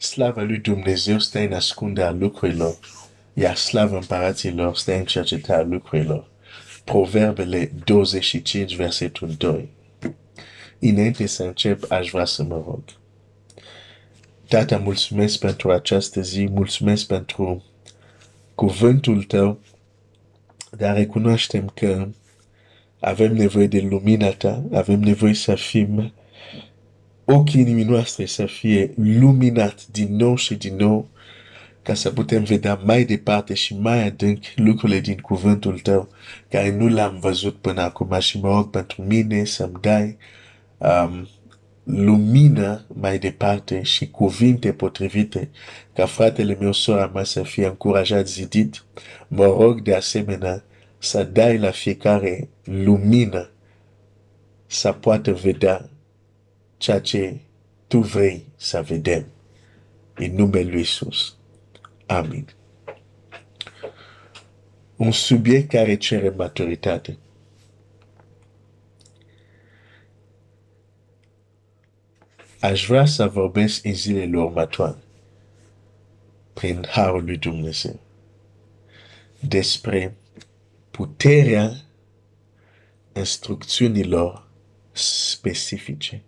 Slava lui Dumnezeu stă în ascunderea lucrurilor, iar slava împăraților stă în cercetarea lucrurilor. Proverbele 25, versetul 2. Înainte să încep, aș vrea să mă rog. Tata, mulțumesc pentru această zi, mulțumesc pentru cuvântul tău, dar recunoaștem că avem nevoie de lumina ta, avem nevoie să fim ochii inimii noastre să fie luminat din nou și din nou ca să putem vedea mai departe și mai adânc lucrurile din cuvântul tău care nu l-am văzut până acum și mă rog pentru mine să-mi dai um, lumină mai departe și cuvinte potrivite ca fratele meu, sora mea să fie încurajat, zidit. Mă rog de asemenea să dai la fiecare lumină să poată vedea ceea ce tu vrei să vedem. În numele Lui Isus. Amin. Un subiect care cere maturitate. Aș vrea să vorbesc în zilele următoare, prin Harul lui Dumnezeu, despre puterea instrucțiunilor specifice.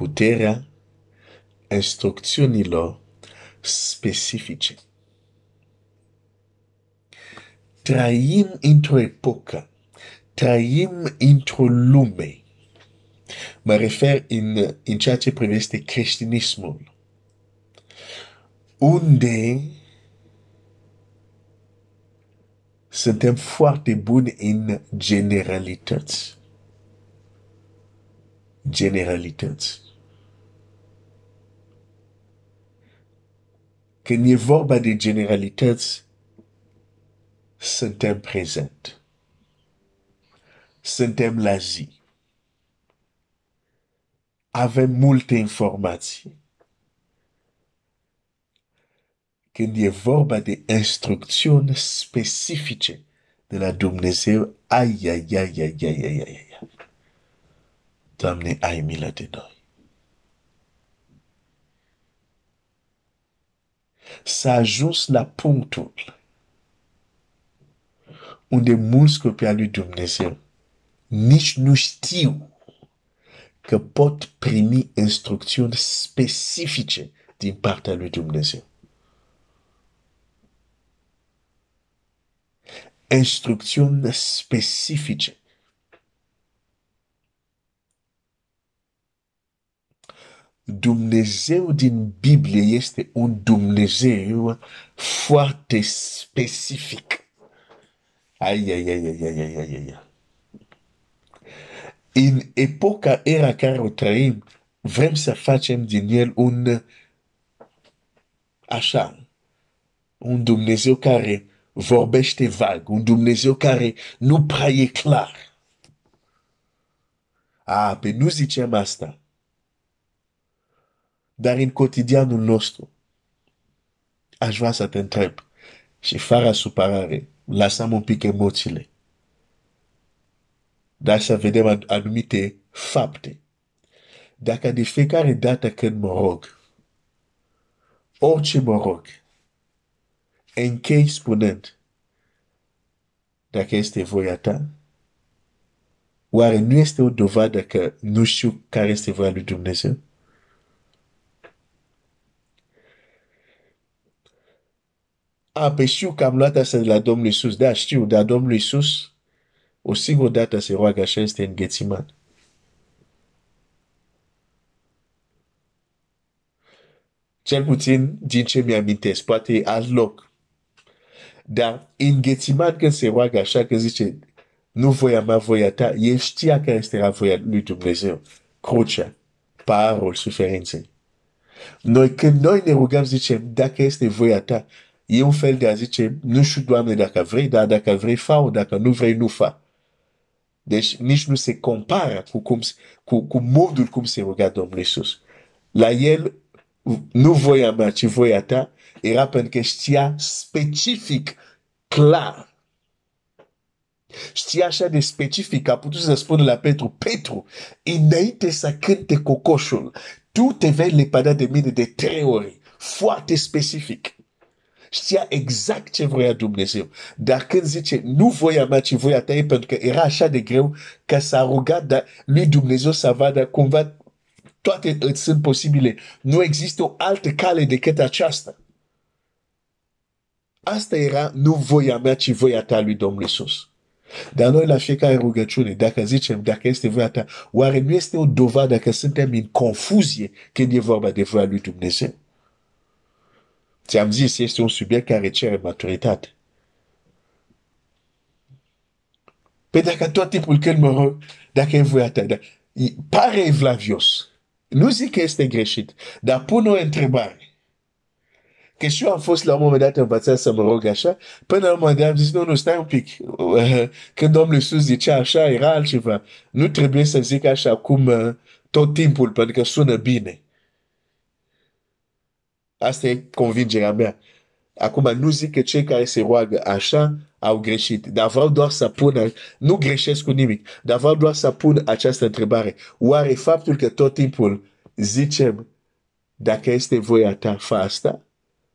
Puterea instrucțiunilor specifice. Trăim într-o epocă, trăim într-o lume. Mă refer în, în ceea ce privește creștinismul, unde suntem foarte buni în generalități. Generalități. Când e vorba de generalități, suntem prezent. Suntem la zi. Avem multe informații. Când e vorba de instrucțiuni specifice de la Dumnezeu, ai, ai, ai, ai, ai, ai, ai, ai. Doamne, ai milă de noi. S-a ajuns la punctul unde mulți copii al lui Dumnezeu nici nu știu că pot primi instrucțiuni specifice din partea lui Dumnezeu. Instrucțiuni specifice. Dumnezeu din Biblie este un Dumnezeu foarte specific. Ai, ai, ai, ai, ai, ai, ai, ai. În epoca era care o trăim, vrem să facem din el un așa, un Dumnezeu care vorbește vag, un Dumnezeu care nu prea e clar. A, pe nu zicem asta. Dar în cotidianul nostru, aș vrea să te întreb și fără supărare, lăsăm un pic emoțiile. Dar să vedem anumite fapte. Dacă de fiecare dată când mă rog, orice mă rog, închei spunând, dacă este voia ta, oare nu este o dovadă că nu știu care este voia lui Dumnezeu? A, pe știu că am luat asta de la Domnul Iisus. Da, știu, dar Domnul Iisus o singură dată se roagă așa este în Ghețiman. Cel puțin din ce mi-amintesc, poate e alt loc. Dar în Ghețiman când se roagă așa, că zice, nu voia mea, voia ta, el știa care este voia lui Dumnezeu. Crucea, parul suferinței. Noi, când noi ne rugăm, zicem, dacă este voia ta, e un fel de a zice, nu știu, Doamne, dacă vrei, dar dacă vrei, fa dacă nu vrei, nu fa. Deci nici nu se compară cu, cum, cu, cu modul cum se ruga Domnul Iisus. La el, nu voia mea, ci voia ta, era pentru că știa specific, clar, Știi așa de specific, a putut să spună la Petru, Petru, înainte să cânte cocoșul, tu te vei lepăda de mine de trei ori. Foarte specific. Știa exact ce voia Dumnezeu. Dar când zice, nu voia mea, ci voia ta, e pentru că era așa de greu ca s-a rugat dar lui Dumnezeu să vadă cumva toate îți sunt posibile. Nu există o altă cale decât aceasta. Asta era nu voia mea, ci voia ta lui Domnul Iisus. Dar noi la fiecare rugăciune, dacă zicem, dacă este voia ta, oare nu este o dovadă că suntem în confuzie când e vorba de voia lui Dumnezeu? Ți-am zis, este un subiect care cere maturitate. Pe dacă tot timpul când mă rog, dacă e voia ta, dar, pare evlavios. Nu zic că este greșit, dar pun o întrebare. Că și eu am fost la un moment dat învățat să mă rog așa, până la un moment dat am zis, nu, nu, stai un pic. Când Domnul Iisus zicea așa, era altceva. Nu trebuie să zic așa cum uh, tot timpul, pentru că sună bine. Asta e convingerea mea. Acum, nu zic că cei care se roagă așa au greșit, dar vreau doar să pun, nu greșesc cu nimic, dar vreau doar să pun această întrebare. Oare faptul că tot timpul zicem, dacă este voia ta, fa asta?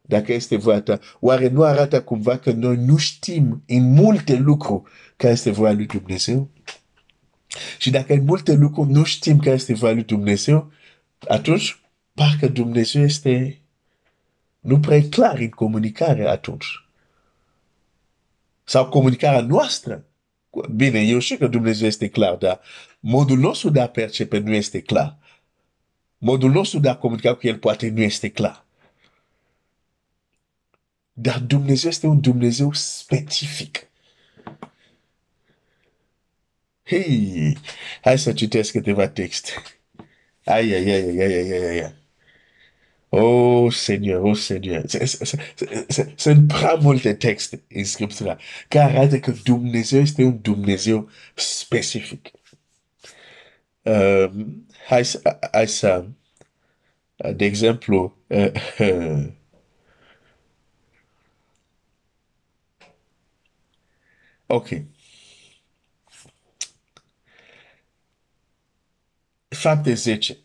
Dacă este voia ta, oare nu arată cumva că noi nu știm în multe lucruri care este voia lui Dumnezeu? Și dacă în multe lucruri nu știm care este voia lui Dumnezeu, atunci parcă Dumnezeu este nu prea e clar în comunicare atunci. Sau comunicarea noastră. Bine, eu știu că Dumnezeu este clar, dar modul nostru de a percepe nu este clar. Modul nostru de a comunica cu El poate nu este clar. Dar Dumnezeu este un Dumnezeu specific. Hei, hai să citesc câteva texte. Ai, ai, ai, ai, ai, ai, ai. Oh Seigneur, oh Seigneur. Sunt prea multe texte în Scriptura care arată că Dumnezeu un Dumnezeu specific. Um, hai, hai de exemplu, uh, uh, ok. Fapte 10.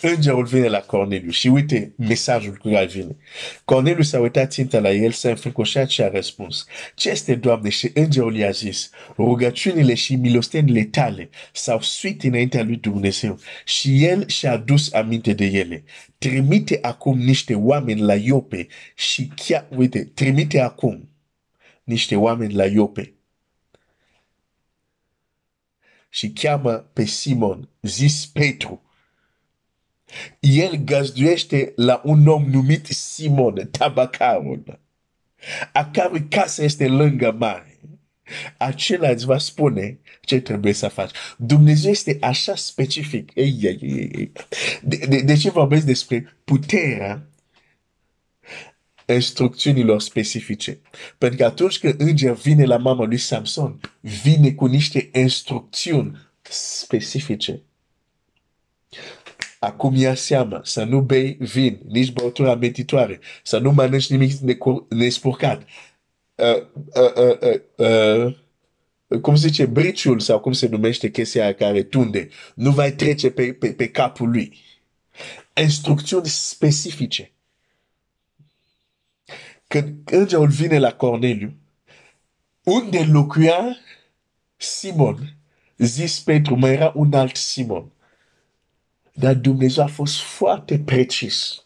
Îngerul vine la Corneliu și uite mesajul cu care vine. Corneliu s-a uitat țintă la el, s-a înfricoșat și a răspuns. Ce este, Doamne? Și îngerul i-a zis, rugăciunile și milostenile tale s-au suit înaintea lui Dumnezeu și el și-a adus aminte de ele. Trimite acum niște oameni la Iope și chiar, uite, trimite acum niște oameni la Iope și cheamă pe Simon, zis Petru, el găzduiește la un om numit Simon, tabacarul, a cărui casă este lângă mare. Acela îți va spune ce trebuie să faci. Dumnezeu este așa specific. Ei, ei, ei. De, de, de ce vorbesc despre puterea instrucțiunilor specifice? Pentru că atunci când înger vine la mama lui Samson, vine cu niște instrucțiuni specifice. Acum ia seama să nu bei vin, nici băutură ametitoare, să nu mănânci nimic nespurcat. Uh, uh, uh, uh, uh, cum se zice, briciul sau cum se numește chestia care tunde, nu va trece pe, pe, pe capul lui. Instrucțiuni specifice. Când îngerul vine la Corneliu, unde locuia Simon, zis Petru, mai era un alt Simon. Dar Dumnezeu a fost foarte precis.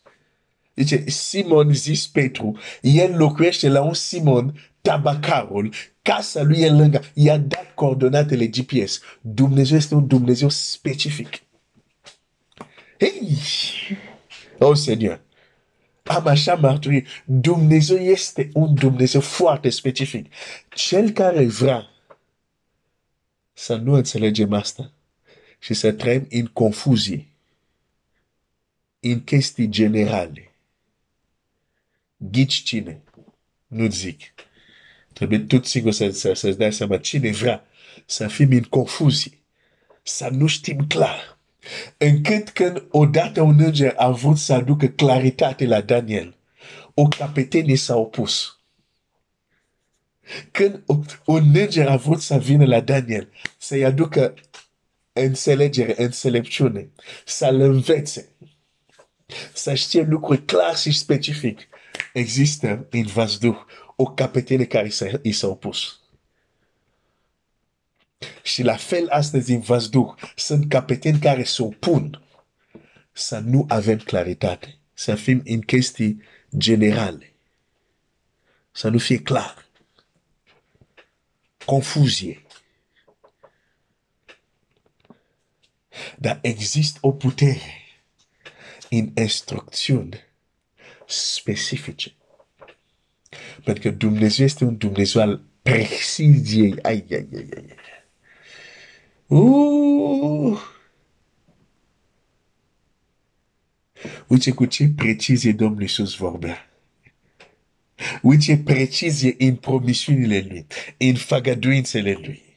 Zice, Simon zis Petru, el locuiește la un Simon, tabacarul, casa lui e lângă, i-a dat coordonatele GPS. Dumnezeu este un Dumnezeu specific. Hei! Oh, Seigneur! Am așa mărturie. Dumnezeu este un Dumnezeu foarte specific. Cel care vrea să nu înțelegem asta și să trăim în confuzie în chestii generale. Ghici cine? Nu zic. Trebuie tot sigur să, să, să-ți dai seama cine vrea să fim în confuzie, să nu știm clar. Încât când odată un înger a vrut să aducă claritate la Daniel, o capetenie s-a opus. Când un înger a vrut să vină la Daniel, să-i aducă înțelegere, înțelepciune, să-l învețe, să știe lucruri clar și specific, există în văzduh o capetenie care i s-a opus. Și la fel astăzi în văzduh sunt capeteni care se opun să nu avem claritate, să fim în chestii generale, să nu fie clar. Confuzie. Dar există o putere în instrucțiuni specifice. Pentru că Dumnezeu este un Dumnezeu al preciziei. Ai, ai, ai, ai. Uh! Uite cu ce precizie Domnul Iisus vorbea. Uite precizie în promisiunile Lui, în făgăduințele Lui.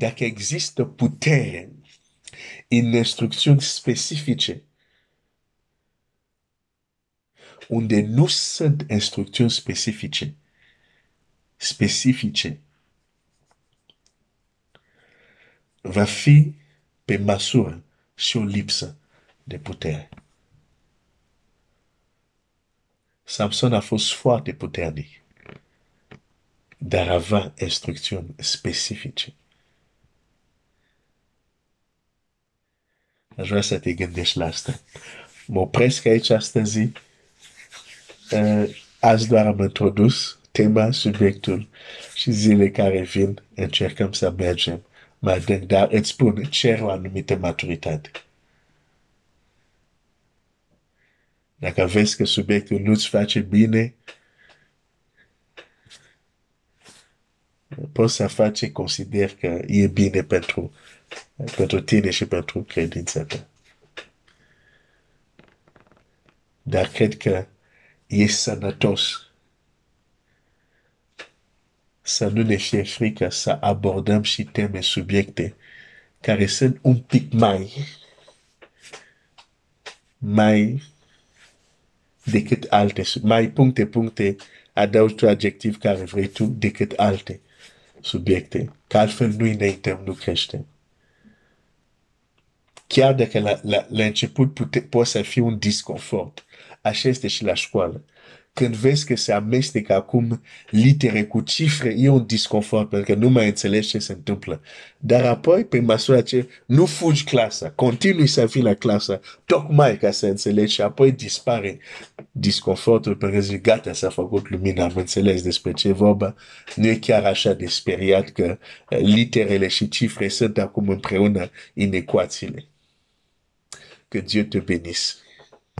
Dacă există putere în instrucțiuni specifice, unde nu sunt instrucțiuni specifice, specifice, va fi pe măsură și o lipsă de putere. Samson a fost foarte puternic, dar avea instrucțiuni specifice. Aș vrea să te gândești la asta. Mă opresc aici astăzi. Uh, azi doar am introdus tema, subiectul și zile care vin încercăm să mergem mai adânc, dar îți spun, cer o anumită maturitate. Dacă vezi că subiectul nu-ți face bine, poți să faci consider că e bine pentru pentru tine și pentru credința ta. Dar cred că e sănătos să nu ne fie frică să abordăm și teme, subiecte care sunt un pic mai mai decât alte, mai puncte, puncte, adaugi tu adjectiv care vrei tu decât alte subiecte, că altfel nu înaintăm, nu creștem chiar dacă la, la, la început pute, poate să fie un disconfort. Așa este și la școală. Când vezi că se amestecă acum litere cu cifre, e un disconfort pentru că nu mai înțelegi ce se întâmplă. Dar apoi, pe măsura ce nu fugi clasa, continui să fii la clasă, tocmai ca să înțelegi și apoi dispare disconfortul pentru că zici, gata, s-a făcut lumina, am înțeles despre ce vorba. Nu e chiar așa de speriat că literele și cifre sunt acum împreună în ecuațiile. Que Dieu te bénisse.